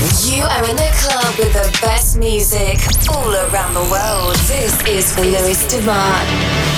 You are in the club with the best music all around the world. This is Luisdemark.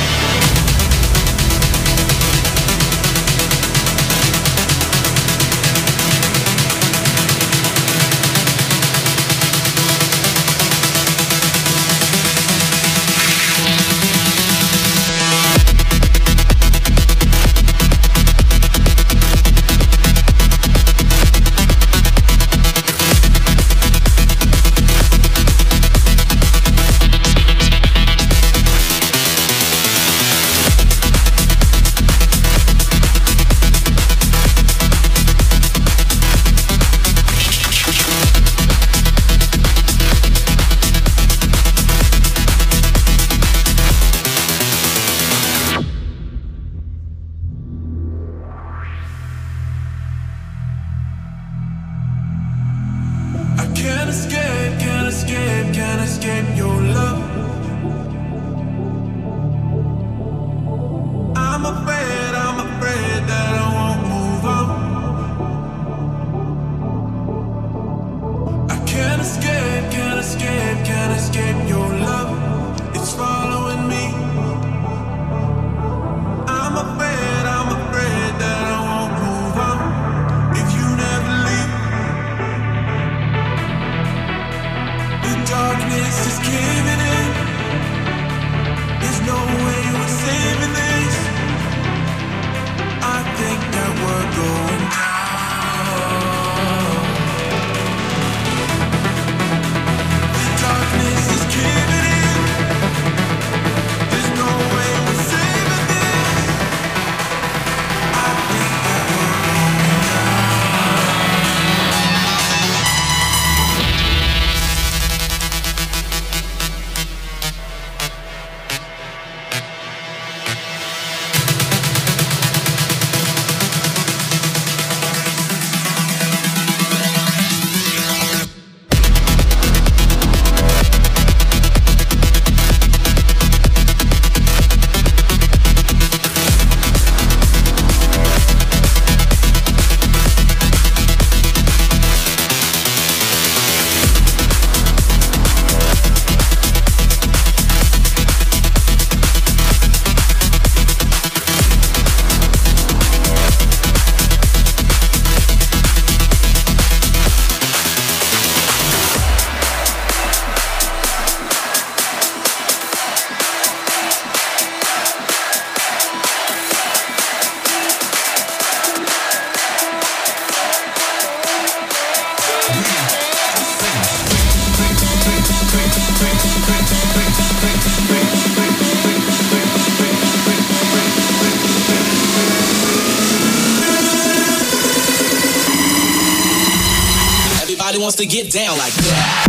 Get down like that.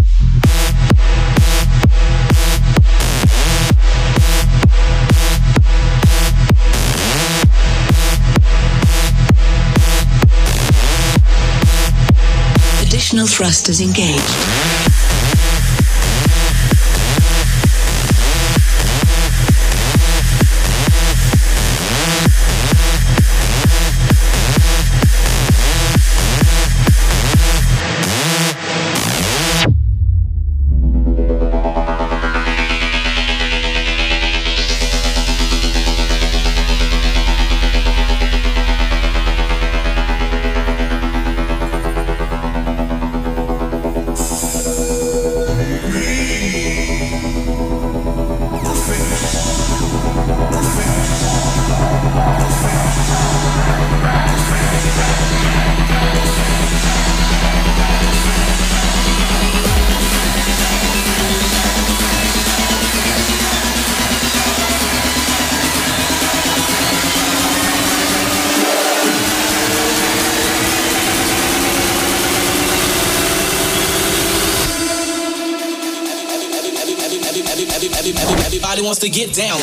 Additional thrusters engaged. Get down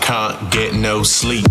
Can't get no sleep.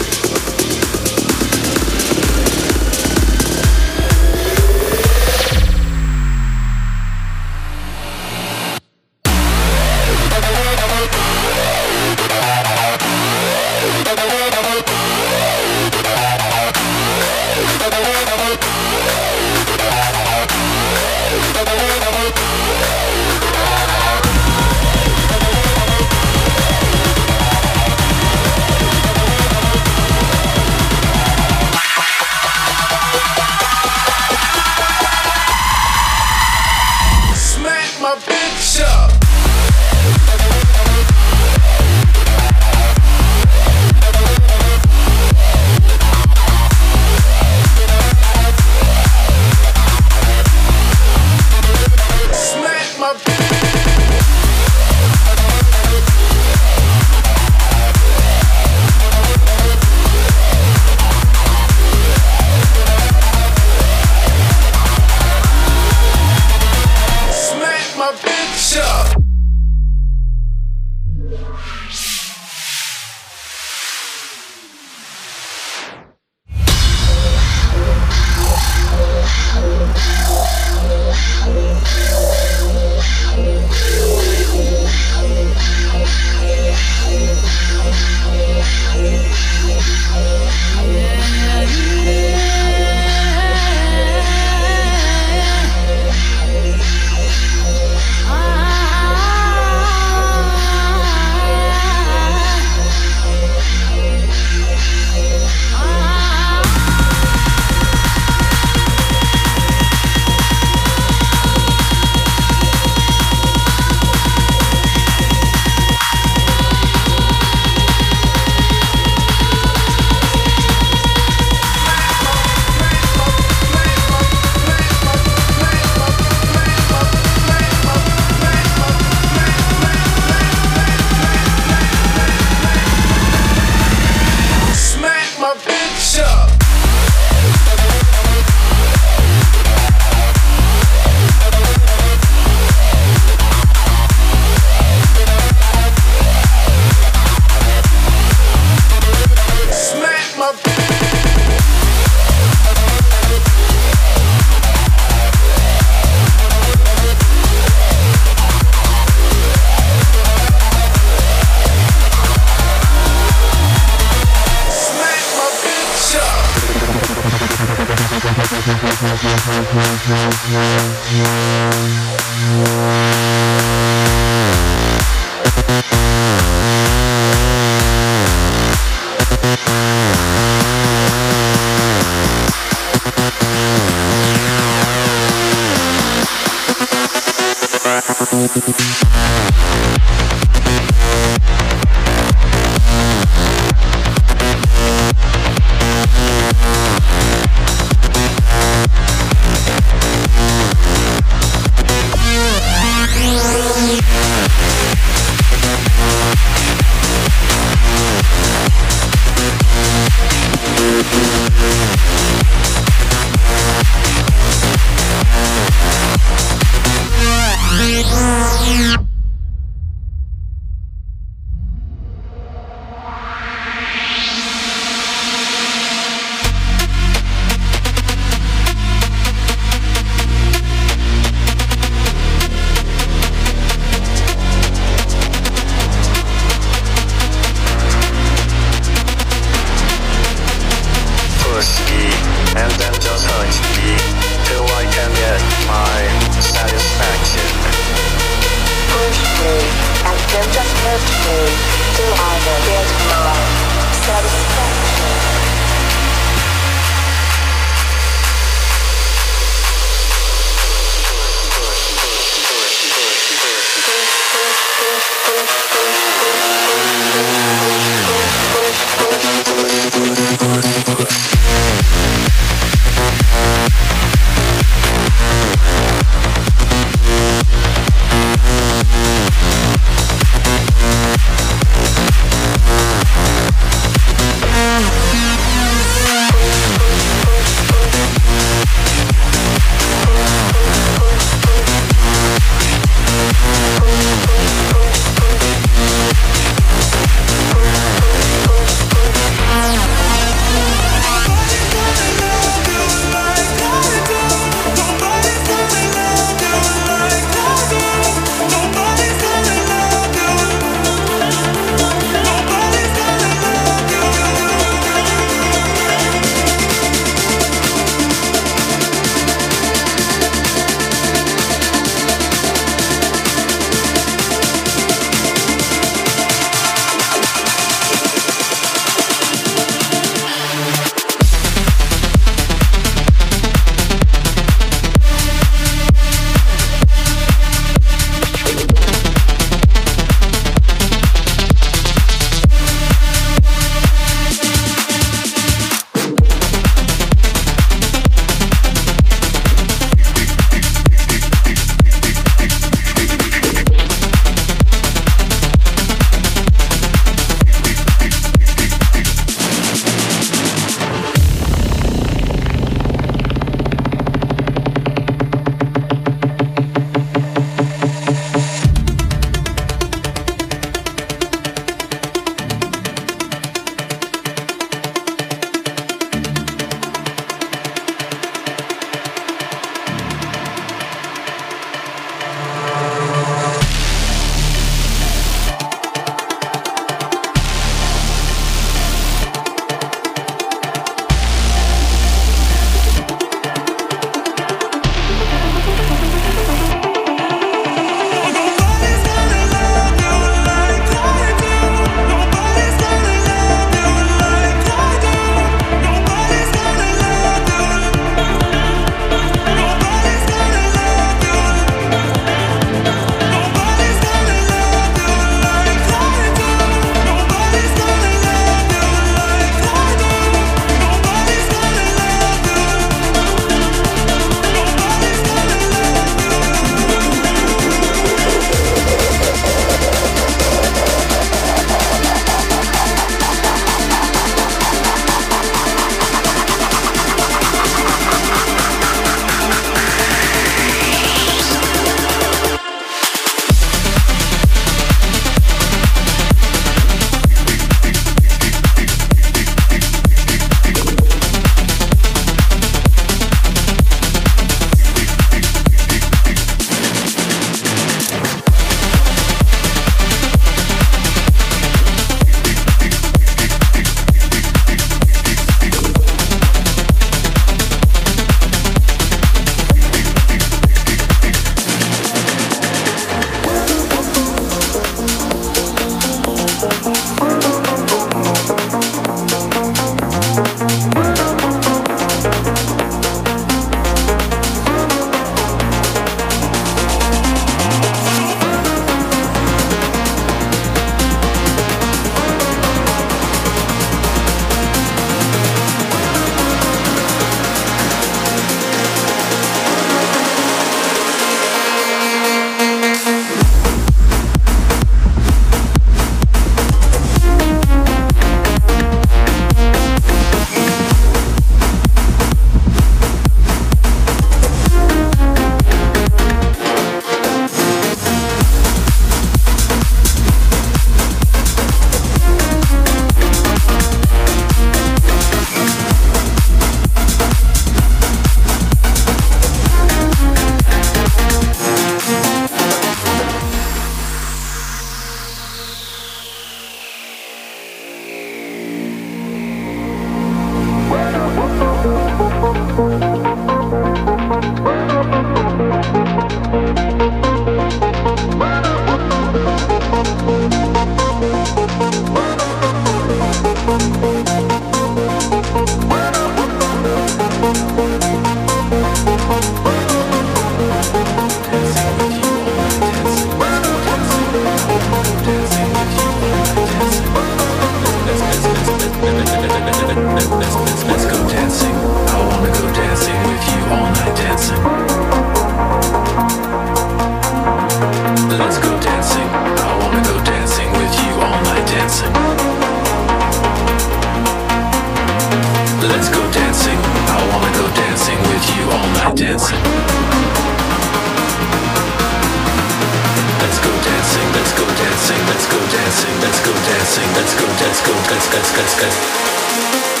dancing. Let's go, let's go, let's, let's, let's, let's.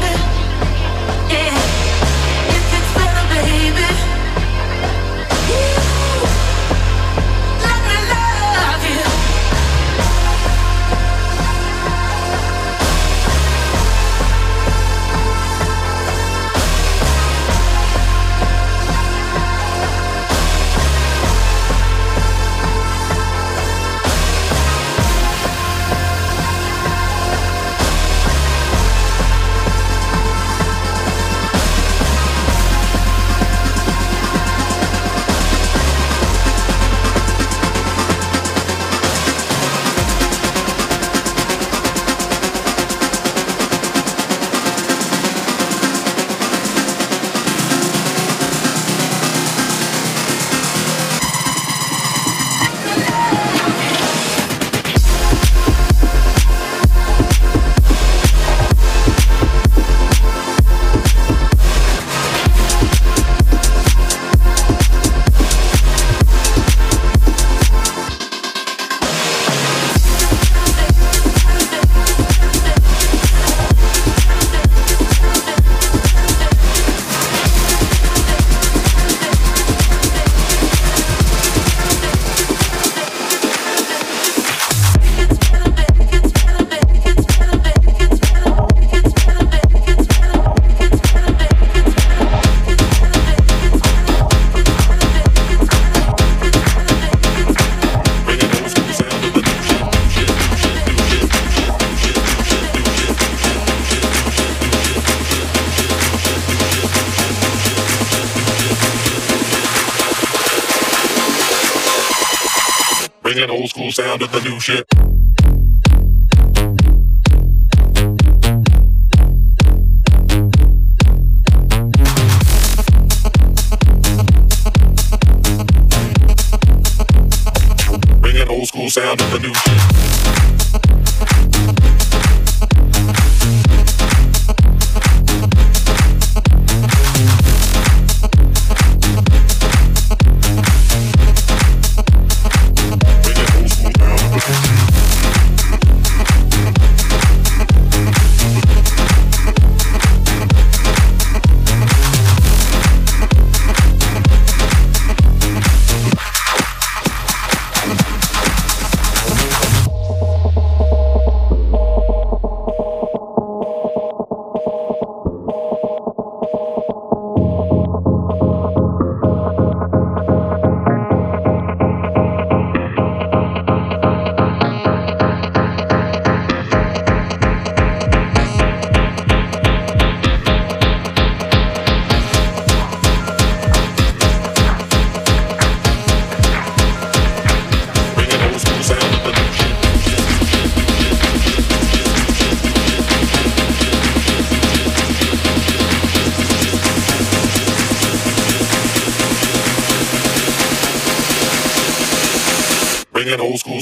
Sound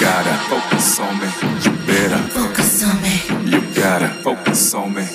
gotta focus on me. You better focus on me. You gotta focus on me.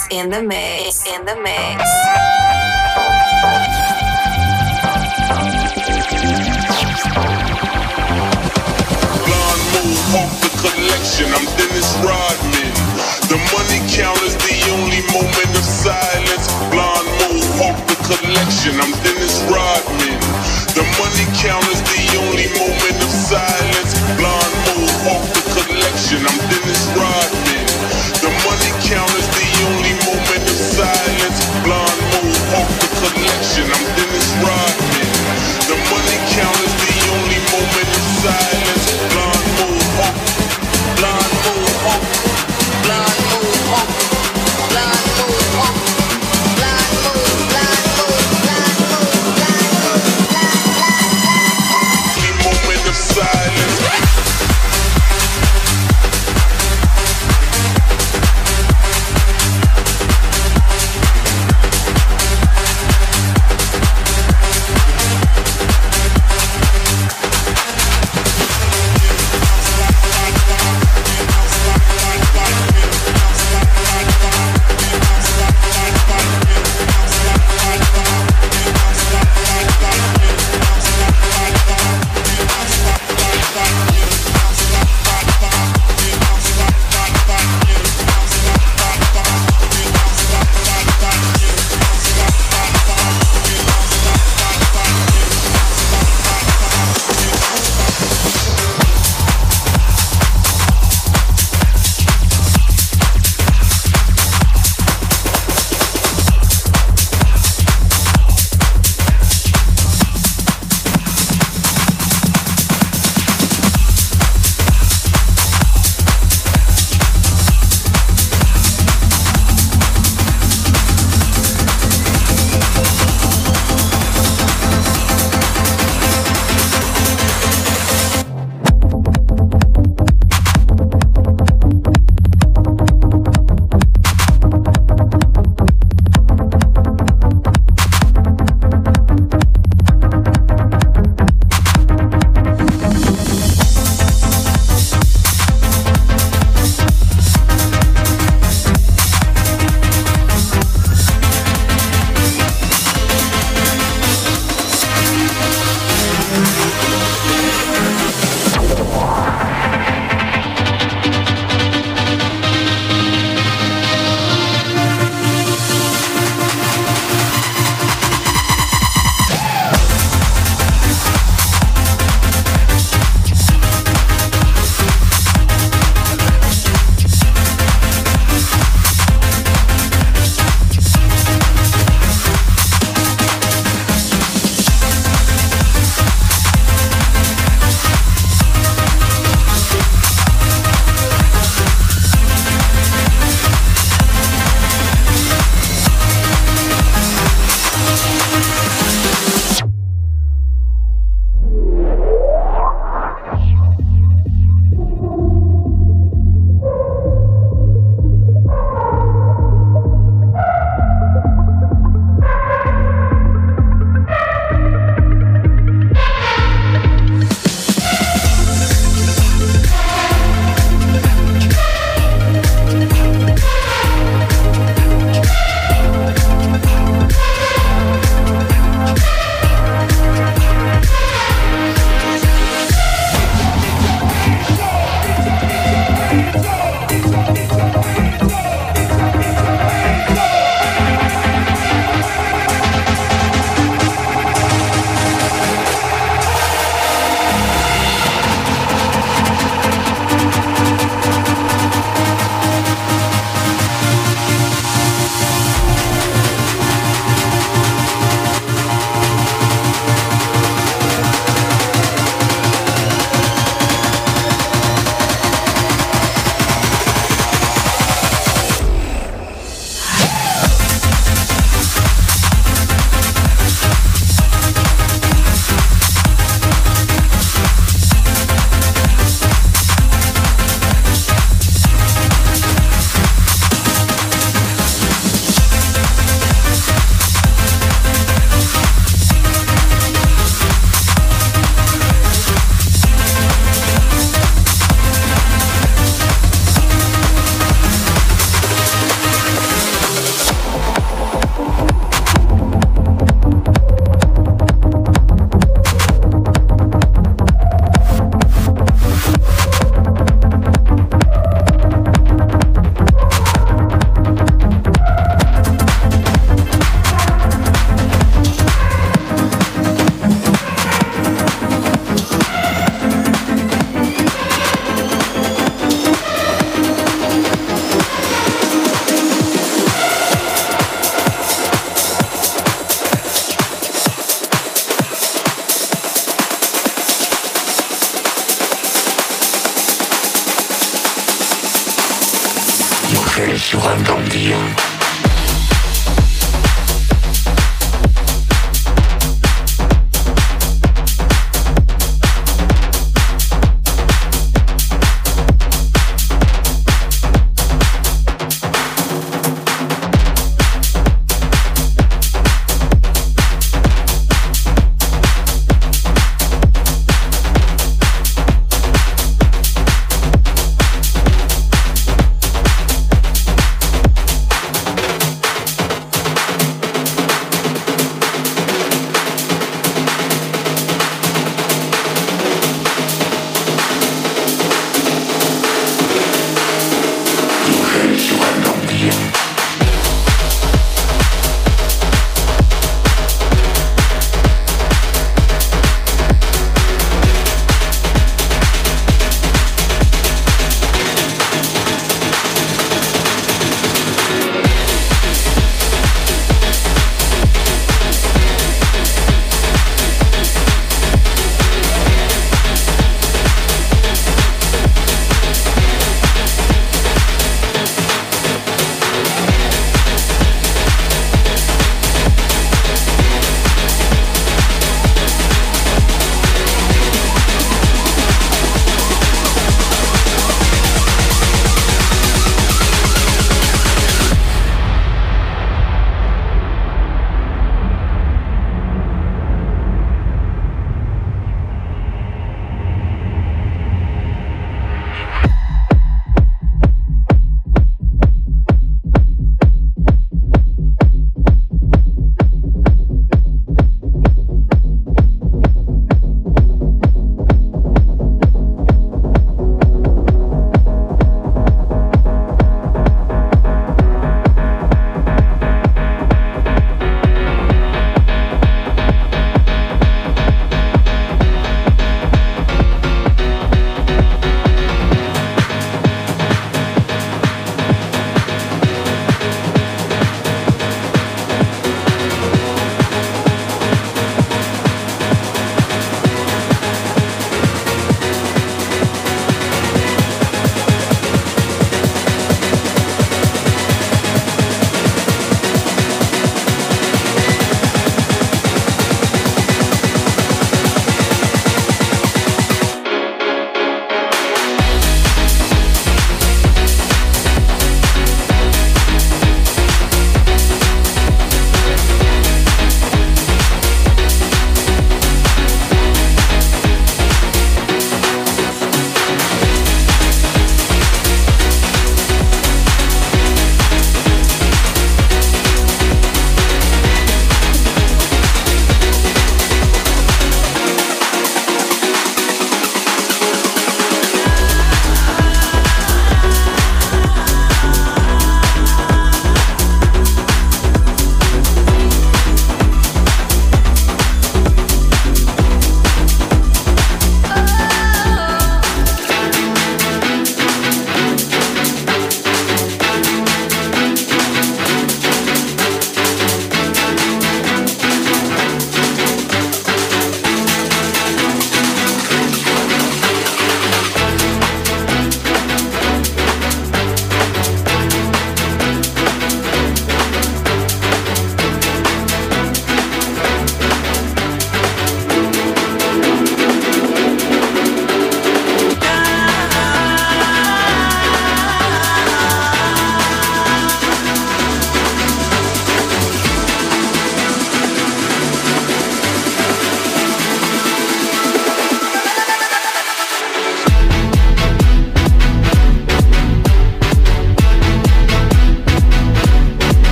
Is in the mix. In the mix. Collection. I'm Dennis Rodman. The money count is the only moment of silence. Blonde off the collection. I'm Dennis Rodman. The money count is the only moment of silence. Blonde off the collection. I'm Dennis Rodman.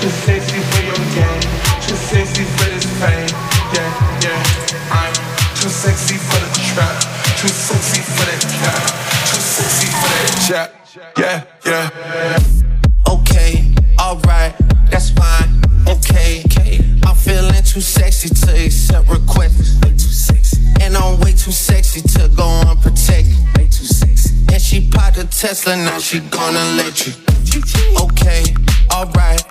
Too sexy for your game. Too sexy for this pain. Yeah, yeah. I'm too sexy for the trap. Too sexy for that cat. Too sexy for that chat. Yeah, yeah. Okay, alright, that's fine. Okay, I'm feeling too sexy to accept requests. And I'm way too sexy to go unprotected. And she popped a Tesla, now she gonna let you. Okay, alright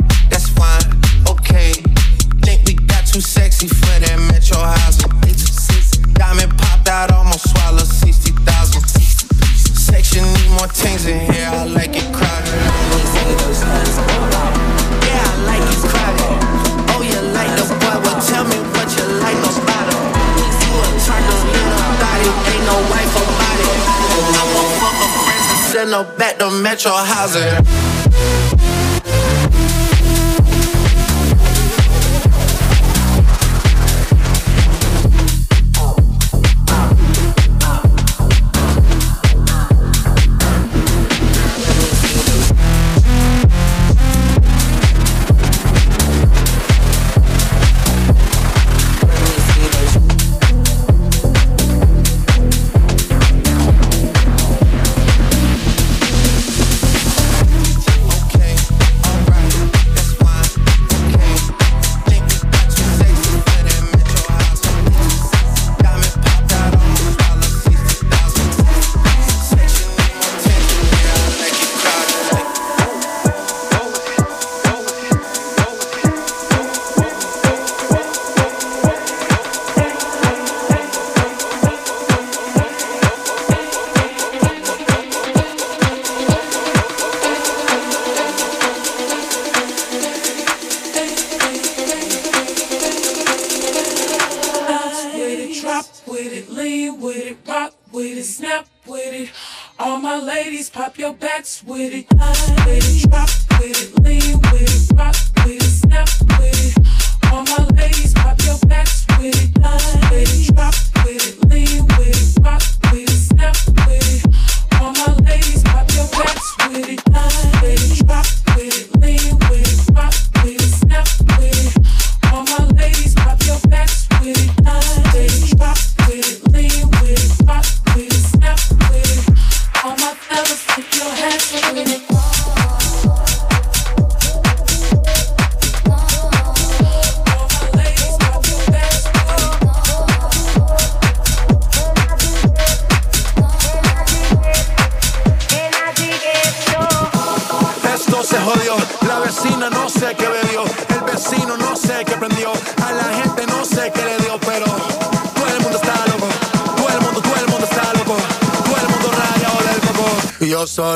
back to metro housing.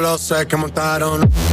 los sé que montaron.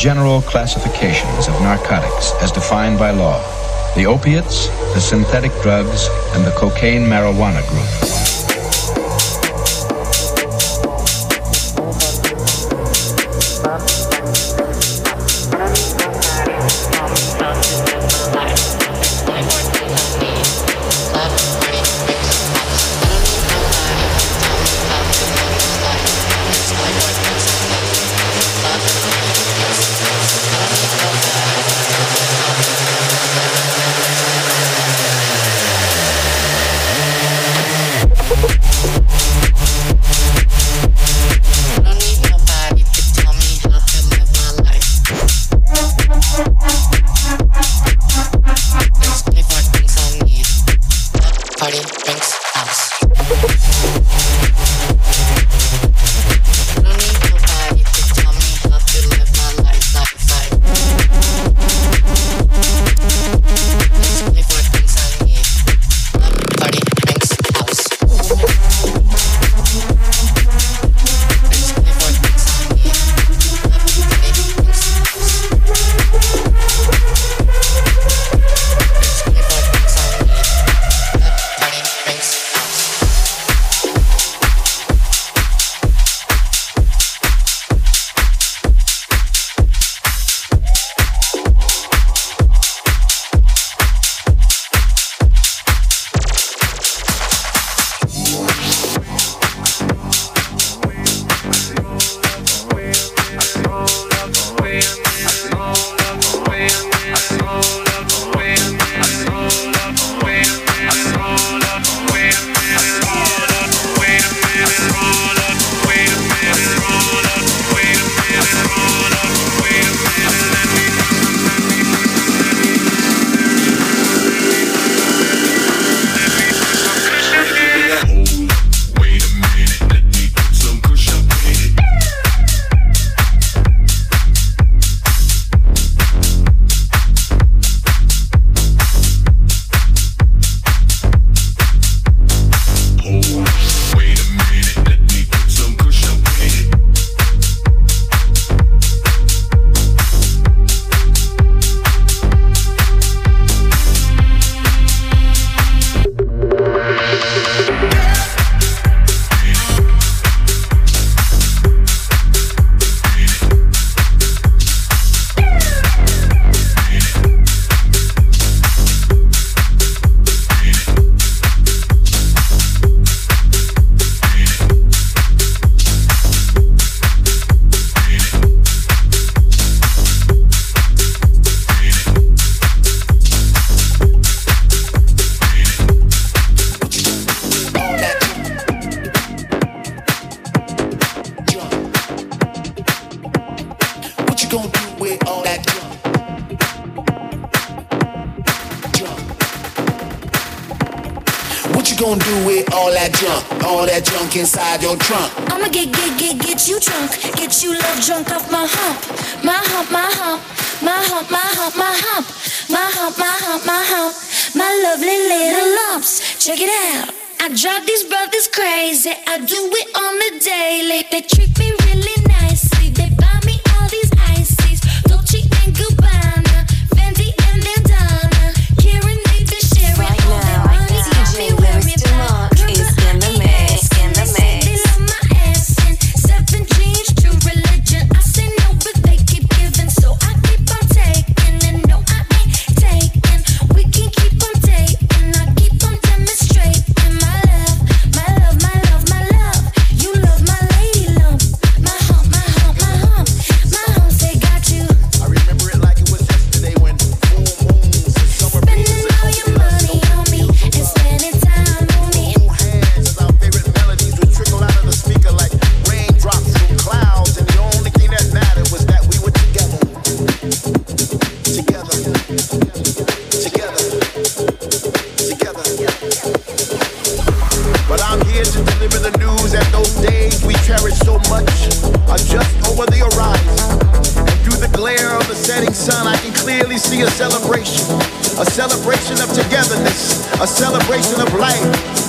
general classifications of narcotics as defined by law the opiates, the synthetic drugs, and the cocaine marijuana group. News that those days we cherish so much are just over the horizon. And through the glare of the setting sun, I can clearly see a celebration. A celebration of togetherness, a celebration of life.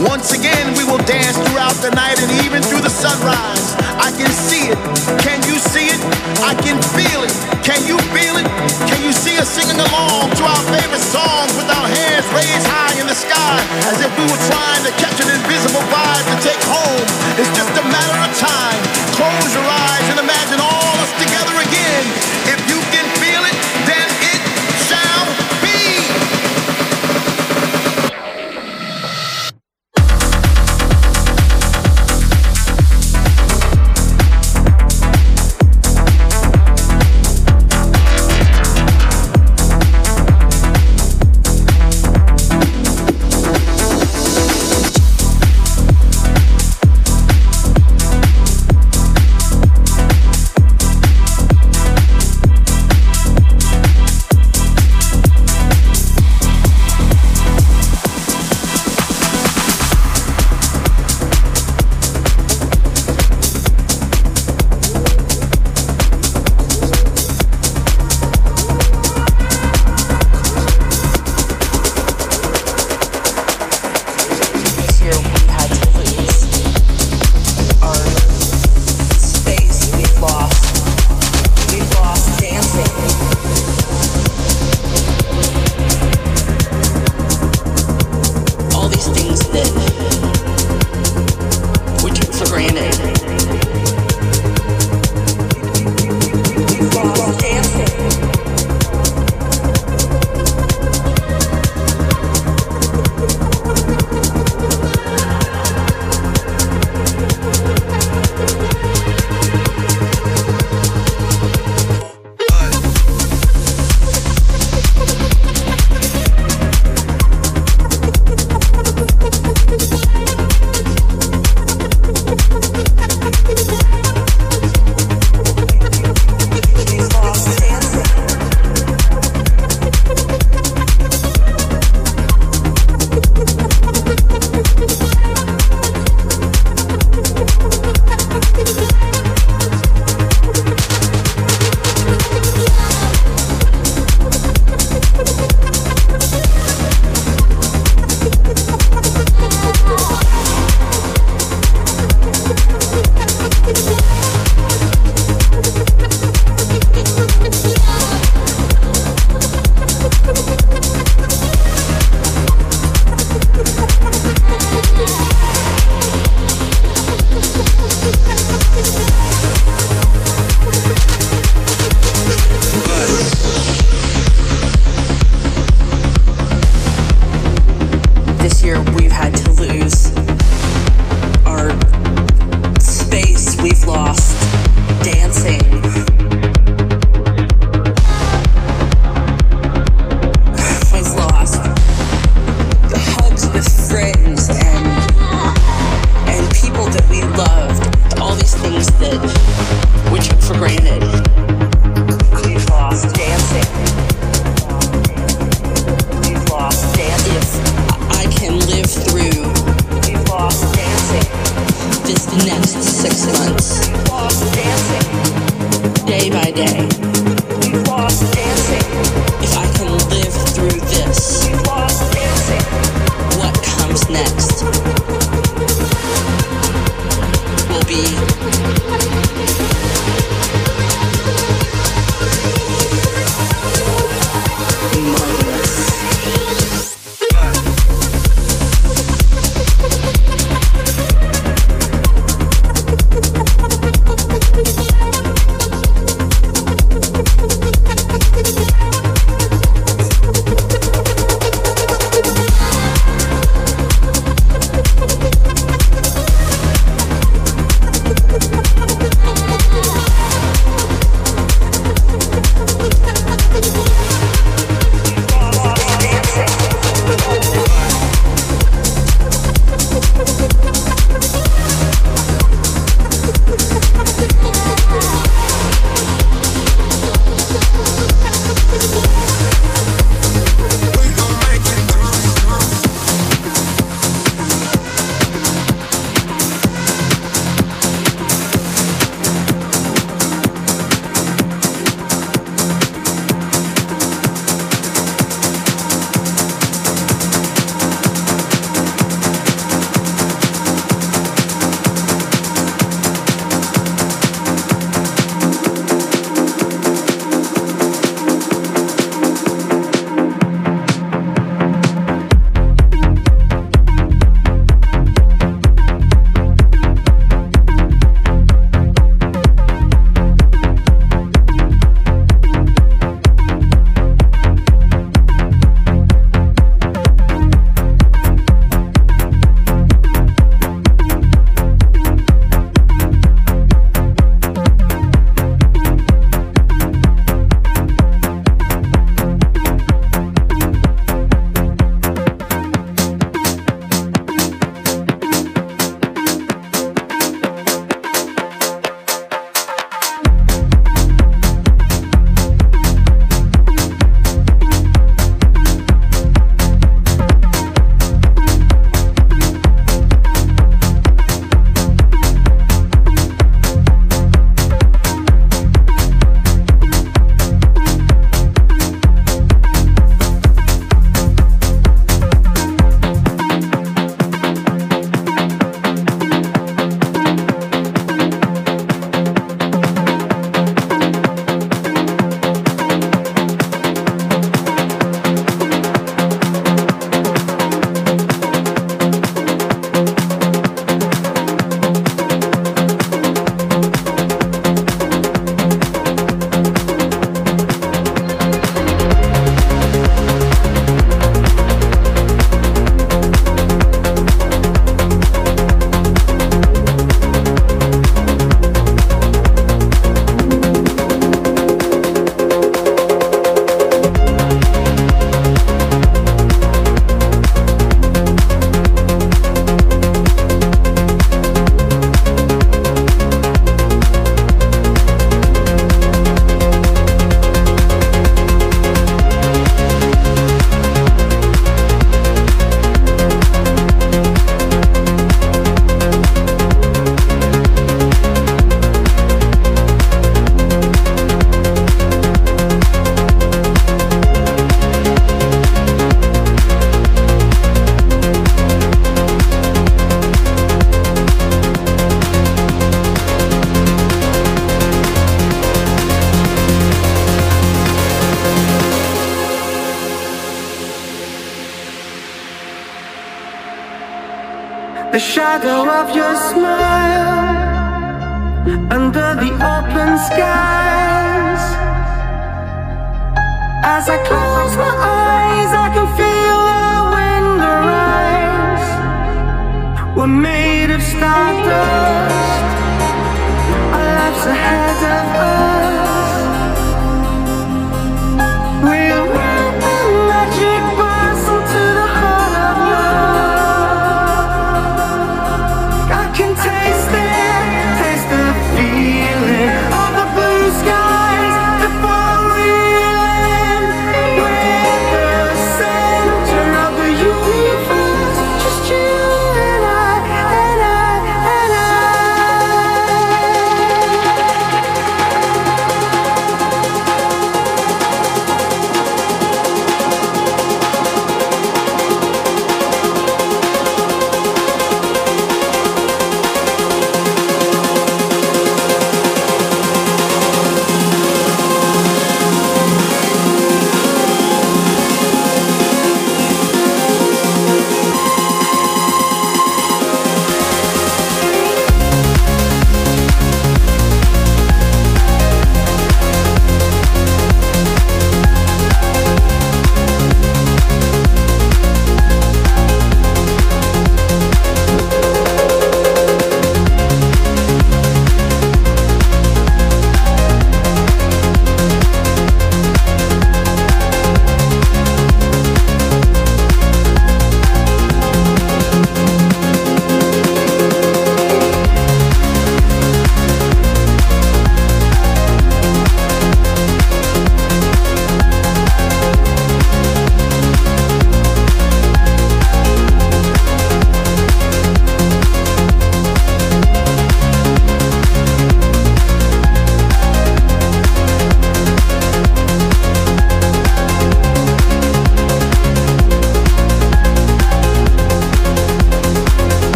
Once again, we will dance throughout the night and even through the sunrise. I can see it. Can you see it? I can feel it. Can you feel it? Can you see us singing along to our favorite songs with our hands raised high in the sky as if we were trying to catch an invisible vibe to take home? It's just a matter of time. Close your eyes and imagine all us together again.